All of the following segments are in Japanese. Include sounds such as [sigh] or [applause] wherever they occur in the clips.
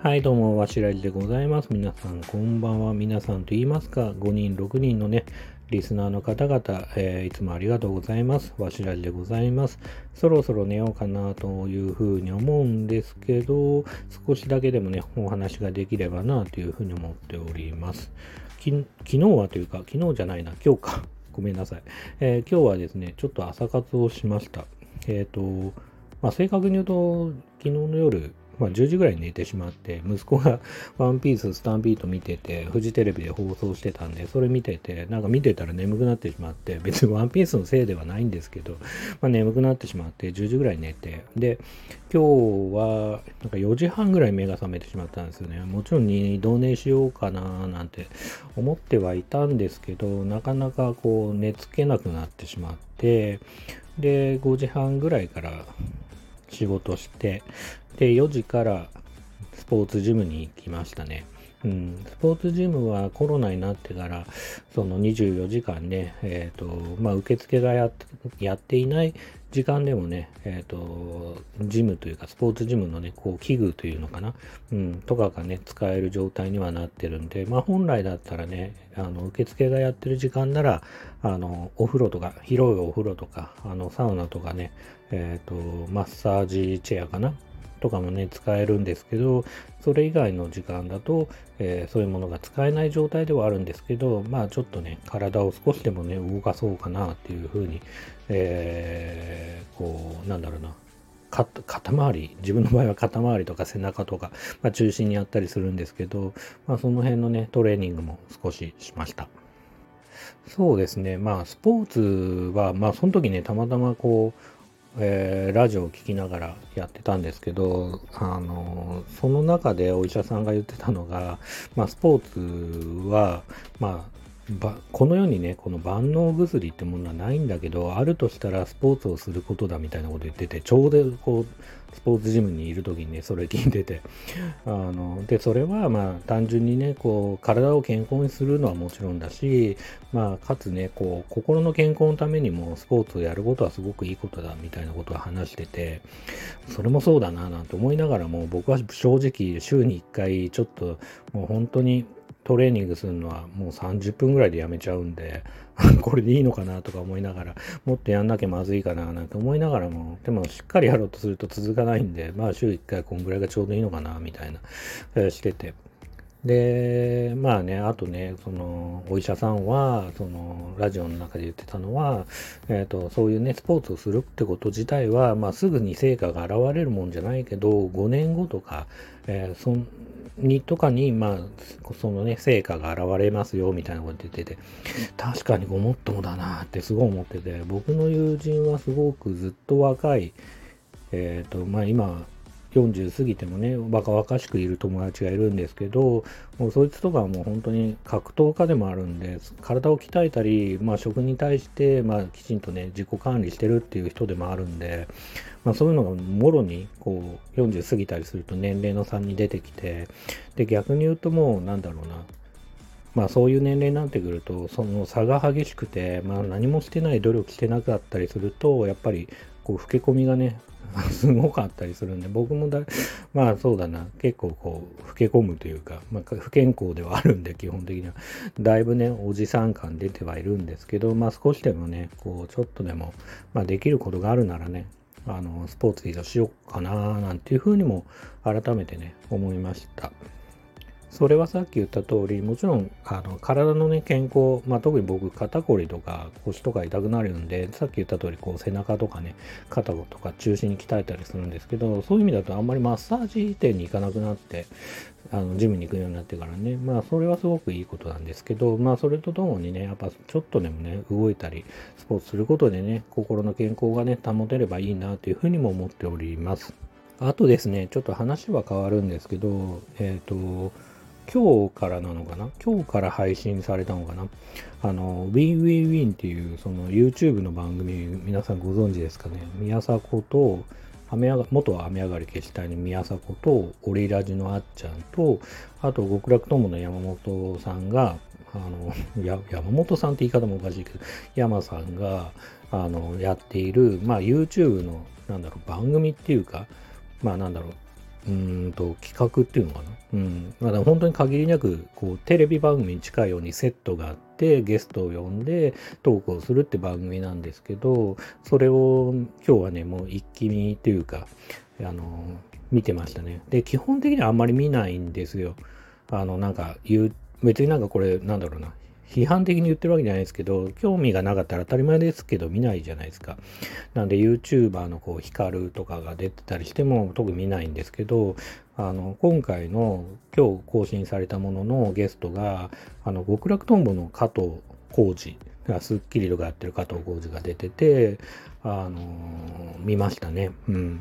はい、どうも、わしらじでございます。皆さん、こんばんは。皆さんと言いますか、5人、6人のね、リスナーの方々、えーいつもありがとうございます。わしらじでございます。そろそろ寝ようかなというふうに思うんですけど、少しだけでもね、お話ができればなというふうに思っております。き昨日はというか、昨日じゃないな、今日か。[laughs] ごめんなさい。えー今日はですね、ちょっと朝活をしました。えっ、と、まあ、正確に言うと、昨日の夜、まあ、10時ぐらいに寝てしまって、息子が [laughs] ワンピーススタンピート見てて、フジテレビで放送してたんで、それ見てて、なんか見てたら眠くなってしまって、別にワンピースのせいではないんですけど、まあ、眠くなってしまって、10時ぐらい寝て、で、今日は、なんか4時半ぐらい目が覚めてしまったんですよね。もちろん二度寝しようかななんて思ってはいたんですけど、なかなかこう寝つけなくなってしまって、で、5時半ぐらいから仕事して、で、4時からスポーツジムに行きましたね。うん、スポーツジムはコロナになってから、その24時間ね、えっ、と、まあ、受付がやっやっていない時間でもね、えっ、と、ジムというか、スポーツジムのね、こう、器具というのかな、うん、とかがね、使える状態にはなってるんで、まあ、本来だったらね、あの、受付がやってる時間なら、あの、お風呂とか、広いお風呂とか、あの、サウナとかね、えっ、と、マッサージチェアかなとかもね、使えるんですけど、それ以外の時間だと、えーそういうものが使えない状態ではあるんですけど、まあちょっとね、体を少しでもね、動かそうかなっていうふうに、えーこう、なんだろうな、肩周り、自分の場合は肩周りとか背中とか、まあ、中心にやったりするんですけど、まあその辺のね、トレーニングも少ししました。そうですね。まあ、スポーツは、まあ、その時ね、たまたまこう、えーラジオを聴きながらやってたんですけど、あの、その中でお医者さんが言ってたのが、まあ、スポーツは、まあ、この世にね、この万能薬ってものはないんだけど、あるとしたらスポーツをすることだみたいなこと言ってて、ちょうどこう、スポーツジムにいる時にね、それ聞いてて、あの、で、それはまあ単純にね、こう、体を健康にするのはもちろんだし、まあ、かつね、こう、心の健康のためにもスポーツをやることはすごくいいことだみたいなことを話してて、それもそうだななんて思いながらも、僕は正直週に1回ちょっともう本当にトレーニングするのはもう30分ぐらいでやめちゃうんで、[laughs] これでいいのかなとか思いながら、もっとやんなきゃまずいかななんて思いながらも、でもしっかりやろうとすると続かないんで、まあ週1回こんぐらいがちょうどいいのかなみたいな、えーしてて。で、まあね、あとね、その、お医者さんは、その、ラジオの中で言ってたのは、えっ、と、そういうね、スポーツをするってこと自体は、まあ、すぐに成果が現れるもんじゃないけど、5年後とか、えーそにとかに、まあ、そのね、成果が現れますよ、みたいなこと言ってて、確かにごもっともだなってすごい思ってて、僕の友人はすごくずっと若い、えっ、と、まあ今、40過ぎてもね、若々しくいる友達がいるんですけど、もうそいつとかはもう本当に格闘家でもあるんで、体を鍛えたり、まあ食に対して、まあきちんとね、自己管理してるっていう人でもあるんで、まあそういうのがもろに、こう、40過ぎたりすると年齢の差に出てきて、で、逆に言うともう、なんだろうな、まあそういう年齢になってくると、その差が激しくて、まあ何もしてない努力してなかったりすると、やっぱりこう老け込みがね、[laughs] すごかったりするんで、僕もだ、まあそうだな、結構こう、老け込むというか、まあ不健康ではあるんで、基本的には。だいぶね、おじさん感出てはいるんですけど、まあ少しでもね、こう、ちょっとでも、まあできることがあるならね、あの、スポーツ移動しようかな、なんていうふうにも改めてね、思いました。それはさっき言った通り、もちろん、あの、体のね、健康、まあ、特に僕、肩こりとか腰とか痛くなるんで、さっき言った通り、こう、背中とかね、肩とか中心に鍛えたりするんですけど、そういう意味だとあんまりマッサージ店に行かなくなって、あの、ジムに行くようになってからね、まあ、それはすごくいいことなんですけど、まあ、それとともにね、やっぱ、ちょっとでもね、動いたり、スポーツすることでね、心の健康がね、保てればいいな、というふうにも思っております。あとですね、ちょっと話は変わるんですけど、えっ、と、今日からなのかな？今日から配信されたのかな？あの、WinWinWin っていうその YouTube の番組皆さんご存知ですかね？宮迫と、雨上が元雨上がり消したいの宮迫と、オリラジのあっちゃんと、あと極楽友の山本さんが、あの、や山本さんって言い方もおかしいけど、山さんが、あの、やっている、まあ YouTube の、なんだろう、番組っていうか、まあなんだろう、うんと企画っていうのかな？うん。まだ本当に限りなく、こう、テレビ番組に近いようにセットがあって、ゲストを呼んでトークをするって番組なんですけど、それを今日はね、もう一気見というか、あの、見てましたね。で、基本的にはあんまり見ないんですよ。あの、なんか言う、別になんかこれ、なんだろうな。批判的に言ってるわけじゃないですけど、興味がなかったら当たり前ですけど見ないじゃないですか。なんで YouTuber のこう、ヒカルとかが出てたりしても特に見ないんですけど、あの、今回の今日更新されたもののゲストが、あの、極楽とんぼの加藤浩二がスッキリとかやってる加藤浩二が出てて、あの見ましたね。うん。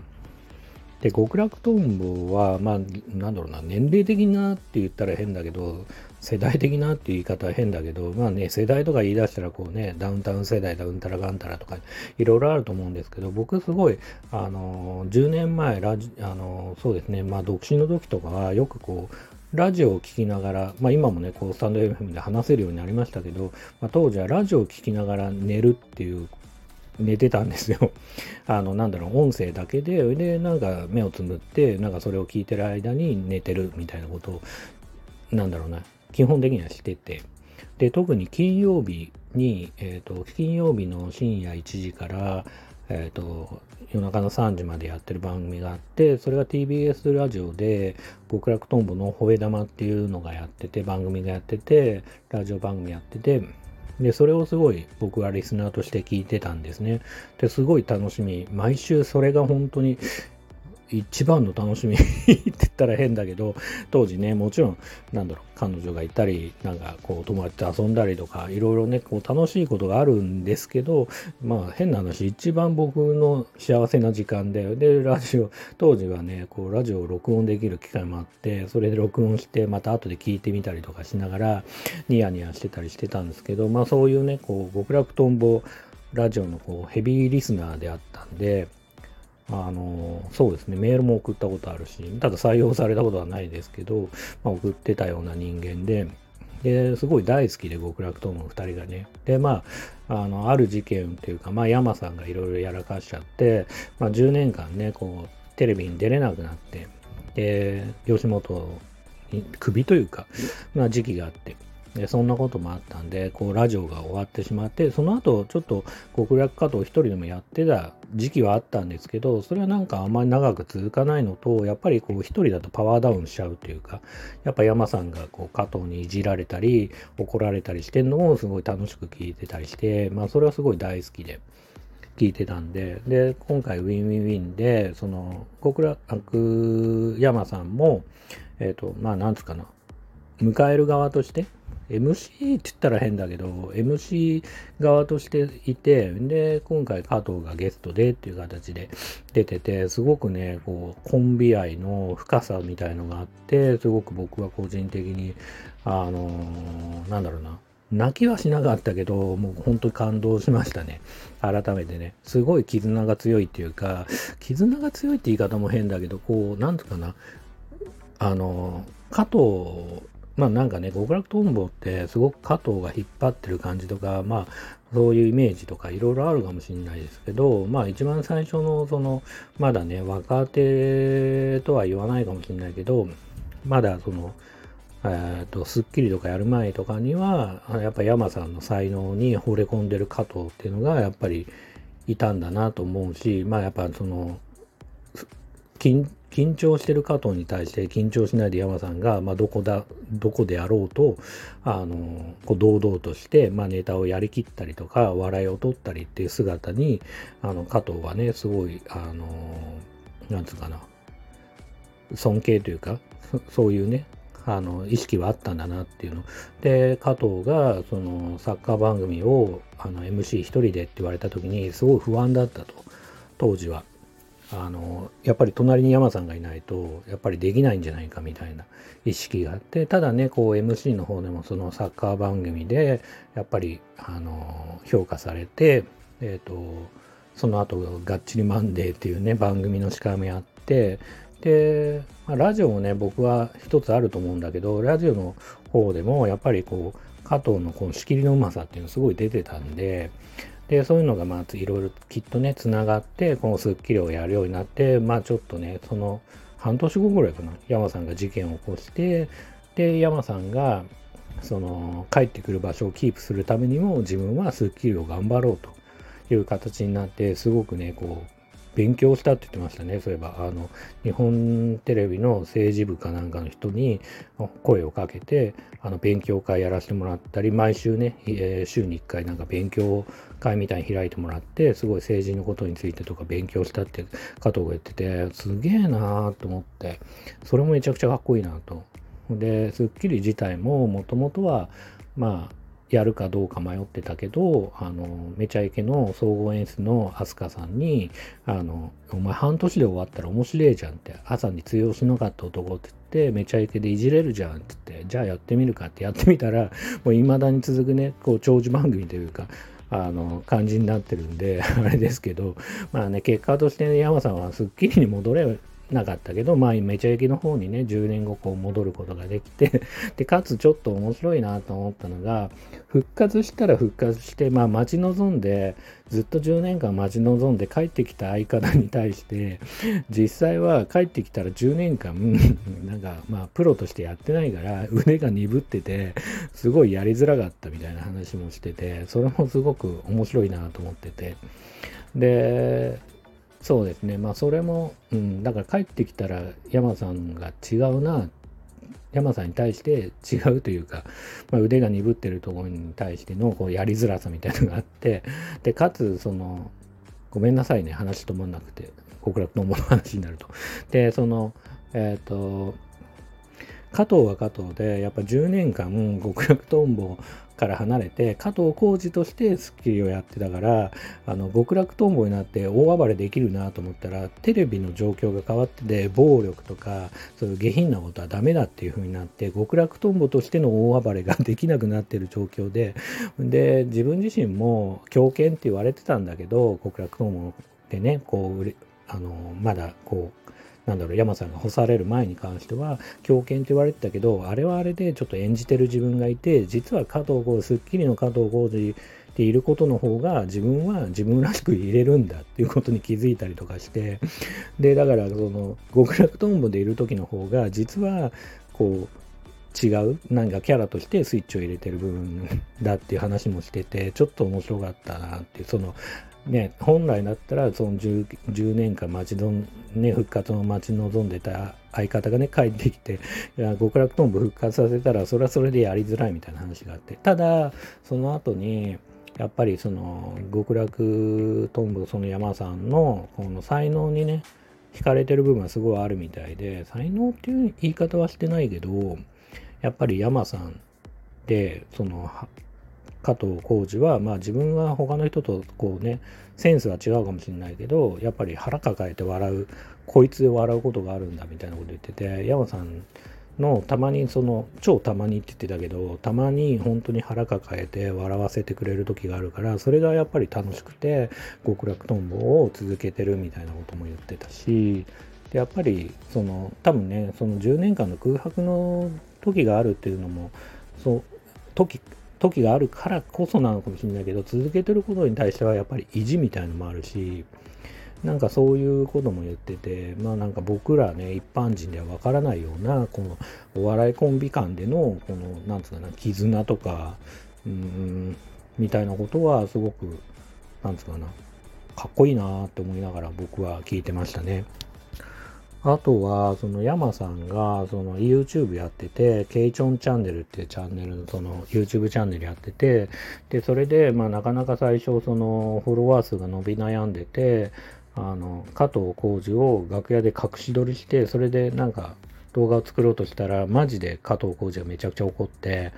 で、極楽とんぼは、まあ、なんだろうな、年齢的なって言ったら変だけど、世代的なっていう言い方は変だけど、まあね、世代とか言い出したらこうね、ダウンタウン世代だ、うんたらがんたらとか、いろいろあると思うんですけど、僕すごい、あの、10年前、ラジ、あの、そうですね、まあ、独身の時とかは、よくこう、ラジオを聴きながら、まあ今もね、こうスタンド FM で話せるようになりましたけど、まあ、当時はラジオを聴きながら寝るっていう寝てたんですよ。[laughs] あの、なんだろう、音声だけで、で、なんか目をつむって、なんかそれを聞いてる間に寝てるみたいなことを、なんだろうな、基本的にはしてて。で、特に金曜日に、えっ、ー、と、金曜日の深夜1時から、えっ、ー、と、夜中の3時までやってる番組があって、それが TBS ラジオで、極楽とんぼの吠え玉っていうのがやってて、番組がやってて、ラジオ番組やってて、で、それをすごい僕はリスナーとして聞いてたんですね。で、すごい楽しみ。毎週それが本当に一番の楽しみ [laughs] って言ったら変だけど、当時ね、もちろん、なんだろう、彼女がいたり、なんかこう友達と遊んだりとか、いろいろね、こう楽しいことがあるんですけど、まあ変な話、一番僕の幸せな時間で、で、ラジオ、当時はね、こうラジオを録音できる機会もあって、それで録音して、また後で聞いてみたりとかしながら、ニヤニヤしてたりしてたんですけど、まあそういうね、こう極楽とんぼラジオのこうヘビーリスナーであったんで、あの、そうですね、メールも送ったことあるし、ただ採用されたことはないですけど、まあ、送ってたような人間で、で、すごい大好きで極楽とも二人がね。で、まあ、あの、ある事件っていうか、まあ、山さんがいろいろやらかしちゃって、まあ、10年間ね、こう、テレビに出れなくなって、で、吉本に首というか、まあ、時期があって、でそんなこともあったんで、こう、ラジオが終わってしまって、その後、ちょっと極楽加藤一人でもやってた時期はあったんですけど、それはなんかあんまり長く続かないのと、やっぱりこう、一人だとパワーダウンしちゃうというか、やっぱ山さんがこう、加藤にいじられたり、怒られたりしてんのをすごい楽しく聞いてたりして、まあ、それはすごい大好きで。聞いてたんで、で、今回 WinWinWiiin で、その、極楽山さんも、えっ、ー、と、まあ、なんつうかな、迎える側として、MC って言ったら変だけど、MC 側としていて、で、今回加藤がゲストでっていう形で出てて、すごくね、こう、コンビ愛の深さみたいのがあって、すごく僕は個人的に、あのー、なんだろうな、泣きはしなかったけど、もう本当に感動しましたね。改めてね。すごい絆が強いっていうか、絆が強いって言い方も変だけど、こう、なんつうかな、あの、加藤まあなんかね、極楽とんぼってすごく加藤が引っ張ってる感じとか、まあそういうイメージとかいろいろあるかもしれないですけど、まあ一番最初のその、まだね、若手とは言わないかもしれないけど、まだその、えっ、ー、と、スッキリとかやる前とかには、やっぱ山さんの才能に惚れ込んでる加藤っていうのがやっぱりいたんだなと思うし、まあやっぱその、緊張してる加藤に対して緊張しないで山さんが、まあ、どこだ、どこであろうと、あの、こう堂々として、まあ、ネタをやりきったりとか、笑いを取ったりっていう姿に、あの、加藤はね、すごい、あの、なんつうかな、尊敬というか、そういうね、あの、意識はあったんだなっていうの。で、加藤が、その、サッカー番組を、あの、MC 一人でって言われた時に、すごい不安だったと、当時は。あの、やっぱり隣に山さんがいないと、やっぱりできないんじゃないかみたいな意識があって、ただね、こう MC の方でもそのサッカー番組で、やっぱり、あの、評価されて、えっ、ー、と、その後、がっちりマンデーっていうね、番組の司会もやって、で、まあ、ラジオもね、僕は一つあると思うんだけど、ラジオの方でも、やっぱりこう、加藤のこの仕切りのうまさっていうのすごい出てたんで、で、そういうのがまあいろいろきっとね、つながって、このスッキリをやるようになって、まあちょっとね、その、半年後ぐらいかな、山さんが事件を起こして、で、山さんが、その、帰ってくる場所をキープするためにも、自分はスッキリを頑張ろうという形になって、すごくね、こう、勉強したって言ってましたね。そういえば、あの、日本テレビの政治部かなんかの人に声をかけて、あの、勉強会やらせてもらったり、毎週ね、えー、週に1回なんか勉強会みたいに開いてもらって、すごい政治のことについてとか勉強したって加藤が言ってて、すげえなーと思って、それもめちゃくちゃかっこいいなと。で、スッキリ自体ももともとは、まあ、やるかどうか迷ってたけど、あの、めちゃイケの総合演出の飛鳥さんに、あの、お前半年で終わったら面白いじゃんって、朝に通用しなかった男って言って、めちゃイケでいじれるじゃんって言って、じゃあやってみるかってやってみたら、もう未だに続くね、こう、長寿番組というか、あの、感じになってるんで、あれですけど、まあね、結果として、ね、山さんはスッキリに戻れなかったけど、まあ、めちゃイケの方にね、10年後こう戻ることができて [laughs] で、かつちょっと面白いなと思ったのが、復活したら復活して、まあ、待ち望んで、ずっと10年間待ち望んで帰ってきた相方に対して、実際は帰ってきたら10年間、[laughs] なんか、まあ、プロとしてやってないから、腕が鈍ってて、すごいやりづらかったみたいな話もしてて、それもすごく面白いなと思ってて、で、そうですね。まあ、それも、うん、だから帰ってきたら山さんが違うな、山さんに対して違うというか、まあ、腕が鈍ってるところに対してのこうやりづらさみたいなのがあって、で、かつ、その、ごめんなさいね、話止まんなくて、極楽のもの話になると。で、その、えっ、ー、と、加藤は加藤で、やっぱ10年間極楽とんぼから離れて、加藤浩二としてスッキリをやってたから、あの、極楽とんぼになって大暴れできるなと思ったら、テレビの状況が変わってて、暴力とか、そういう下品なことはダメだっていう風になって、極楽とんぼとしての大暴れができなくなってる状況で、で、自分自身も狂犬って言われてたんだけど、極楽とんぼでね、こう、あの、まだこう、なんだろう、山さんが干される前に関しては、狂犬って言われてたけど、あれはあれでちょっと演じてる自分がいて、実は加藤浩、スッキリの加藤浩二でいることの方が自分は自分らしく入れるんだっていうことに気づいたりとかして、で、だからその極楽とんぼでいる時の方が実はこう違うなんかキャラとしてスイッチを入れてる部分だっていう話もしてて、ちょっと面白かったなっていう、そのね、本来だったらその 10, 10年間待ちどん、ね、復活を待ち望んでた相方がね帰ってきていや極楽とんぼ復活させたらそれはそれでやりづらいみたいな話があってただその後にやっぱりその極楽とんぼその山さんのこの才能にね惹かれてる部分はすごいあるみたいで才能っていう言い方はしてないけどやっぱり山さんでその加藤浩次は、まあ自分は他の人とこうね、センスは違うかもしれないけど、やっぱり腹抱えて笑う、こいつで笑うことがあるんだみたいなこと言ってて、山さんのたまにその、超たまにって言ってたけど、たまに本当に腹抱えて笑わせてくれる時があるから、それがやっぱり楽しくて、極楽とんぼを続けてるみたいなことも言ってたし、でやっぱりその多分ねその10年間の空白の時があるっていうのもそう時時があるからこそなのかもしれないけど、続けてることに対してはやっぱり意地みたいのもあるし、なんかそういうことも言ってて、まあなんか僕らね、一般人ではわからないような、このお笑いコンビ間での、この、なんつうかな、絆とか、うん、みたいなことはすごく、なんつうかな、かっこいいなって思いながら僕は聞いてましたね。あとは、その山さんが、その YouTube やってて、ケイチョンチャンネルっていうチャンネル、その YouTube チャンネルやってて、で、それで、まあなかなか最初、そのフォロワー数が伸び悩んでて、あの、加藤浩次を楽屋で隠し撮りして、それでなんか動画を作ろうとしたら、マジで加藤浩次がめちゃくちゃ怒って、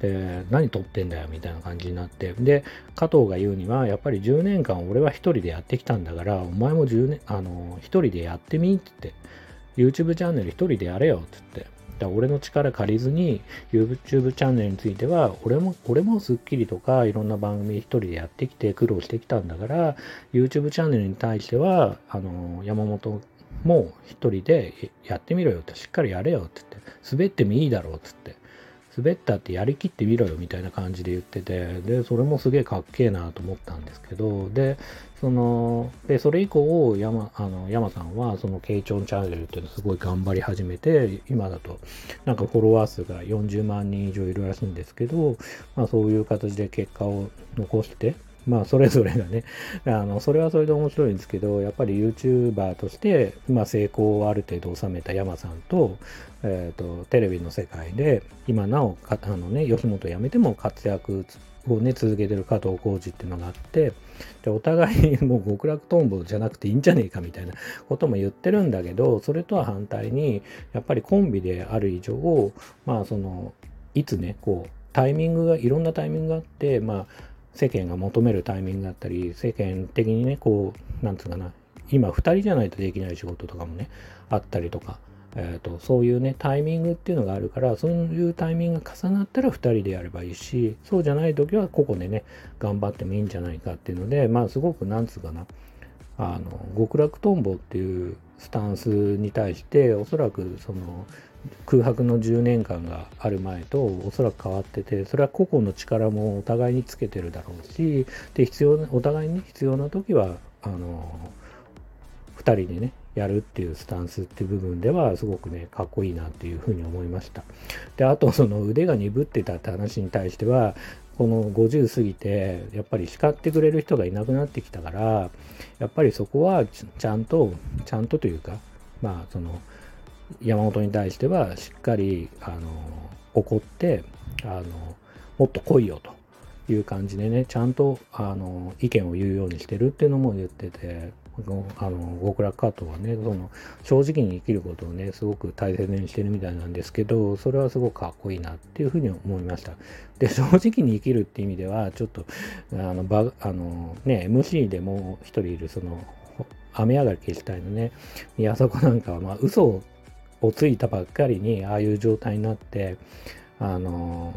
で、何撮ってんだよみたいな感じになって。で、加藤が言うには、やっぱり10年間俺は一人でやってきたんだから、お前も10年、あの、一人でやってみって言って、YouTube チャンネル一人でやれよって言って。だ俺の力借りずに YouTube チャンネルについては俺も俺もスッキリとかいろんな番組一人でやってきて苦労してきたんだから YouTube チャンネルに対してはあの山本も一人でやってみろよってしっかりやれよって言って滑ってもいいだろうって言って滑ったってやりきってみろよみたいな感じで言ってて、で、それもすげえかっけえなと思ったんですけど、で、その、で、それ以降、山、あの、山さんは、その、ケイチョンチャンネルっていうのをすごい頑張り始めて、今だと、なんかフォロワー数が40万人以上いるらしいんですけど、まあそういう形で結果を残して、まあ、それぞれがね、[laughs] あの、それはそれで面白いんですけど、やっぱり YouTuber として、まあ、成功をある程度収めた山さんと、えっ、ー、と、テレビの世界で、今なお、あのね、吉本辞めても活躍をね、続けてる加藤浩次っていうのがあって、でお互いもう極楽とんぼじゃなくていいんじゃねえかみたいなことも言ってるんだけど、それとは反対に、やっぱりコンビである以上、まあ、その、いつね、こう、タイミングが、いろんなタイミングがあって、まあ、世間が求めるタイミングだったり、世間的にね、こう、なんつうかな、今2人じゃないとできない仕事とかもね、あったりとか、えーと、そういうね、タイミングっていうのがあるから、そういうタイミングが重なったら2人でやればいいし、そうじゃない時は個々でね、頑張ってもいいんじゃないかっていうので、まあすごくなんつうかな、あの、極楽とんぼっていうスタンスに対して、おそらくその、空白の10年間がある前とおそらく変わっててそれは個々の力もお互いにつけてるだろうしで必要お互いに必要な時はあの2人でねやるっていうスタンスっていう部分ではすごくねかっこいいなっていうふうに思いました。であとその腕が鈍ってたって話に対してはこの50過ぎてやっぱり叱ってくれる人がいなくなってきたからやっぱりそこはちゃんとちゃんとというかまあその山本に対してはしっかりあの怒ってあのもっと来いよという感じでねちゃんとあの意見を言うようにしてるっていうのも言っててあの極楽カットはねその正直に生きることをねすごく大切にしてるみたいなんですけどそれはすごくかっこいいなっていうふうに思いました。で正直に生きるって意味ではちょっとあのばあのね MC でも一人いるその雨上がり消したいのね宮迫なんかはまあ嘘をついたばっかりにああいう状態になってあの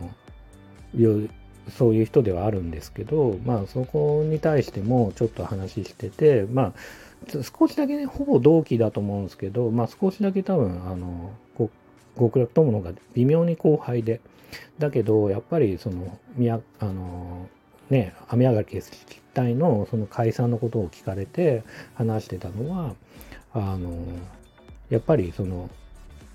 そういう人ではあるんですけどまあそこに対してもちょっと話しててまあ少しだけねほぼ同期だと思うんですけどまあ少しだけ多分あの極楽友のが微妙に後輩でだけどやっぱりその宮あのね雨上がり決体のその解散のことを聞かれて話してたのはあのやっぱりその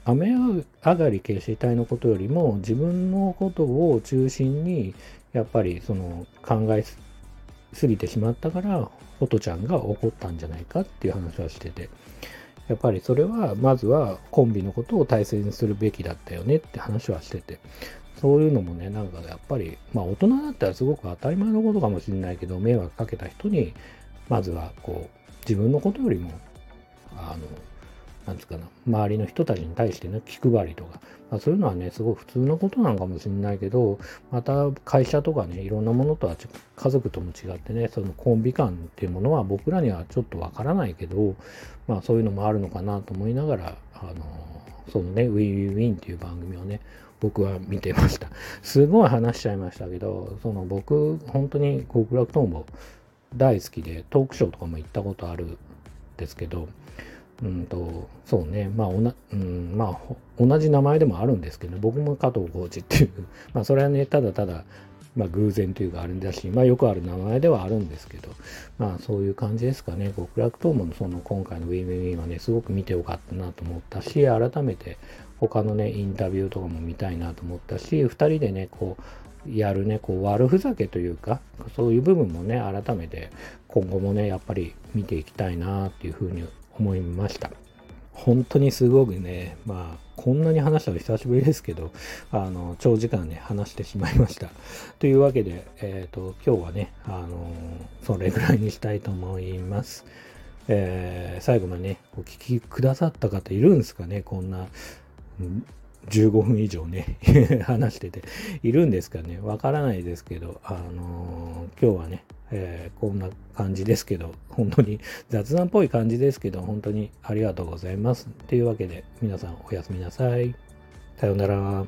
雨上がり消し隊のことよりも自分のことを中心にやっぱりその考えすぎてしまったからフォトちゃんが怒ったんじゃないかっていう話はしてて。やっぱりそれはまずはコンビのことを大切にするべきだったよねって話はしてて。そういうのもねなんかやっぱりまあ大人だったらすごく当たり前のことかもしれないけど迷惑かけた人にまずはこう自分のことよりもあのなんつうかな、周りの人たちに対してね、気配りとか、まあ、そういうのはね、すごい普通のことなのかもしれないけど、また会社とかね、いろんなものとは家族とも違ってね、そのコンビ感っていうものは僕らにはちょっとわからないけど、まあそういうのもあるのかなと思いながら、あの、そのね、 WinWinWiiin っていう番組をね、僕は見てました。すごい話しちゃいましたけど、その僕、本当に極楽とんぼ大好きで、トークショーとかも行ったことあるんですけど、うんと、そうね、まあ、おな、うん、まあ、同じ名前でもあるんですけど、僕も加藤浩二っていう、[laughs] まあ、それはね、ただただ、まあ、偶然というかあれだし、まあ、よくある名前ではあるんですけど、まあ、そういう感じですかね。極楽とものその今回のウィンウィンはね、すごく見てよかったなと思ったし、改めて他のね、インタビューとかも見たいなと思ったし、二人でね、こう、やるね、こう、悪ふざけというか、そういう部分もね、改めて今後もね、やっぱり見ていきたいなっていうふうに思いました。本当にすごくね、まあ、こんなに話したの久しぶりですけど、あの、長時間ね、話してしまいました。というわけで、えっ、ー、と、今日はね、あの、それぐらいにしたいと思います。えー、最後までね、お聞きくださった方いるんですかね、こんな、15分以上ね [laughs] 話してているんですかねわからないですけど、あのー、今日はね、えー、こんな感じですけど、本当に雑談っぽい感じですけど、本当にありがとうございます。というわけで、皆さんおやすみなさい。さようなら。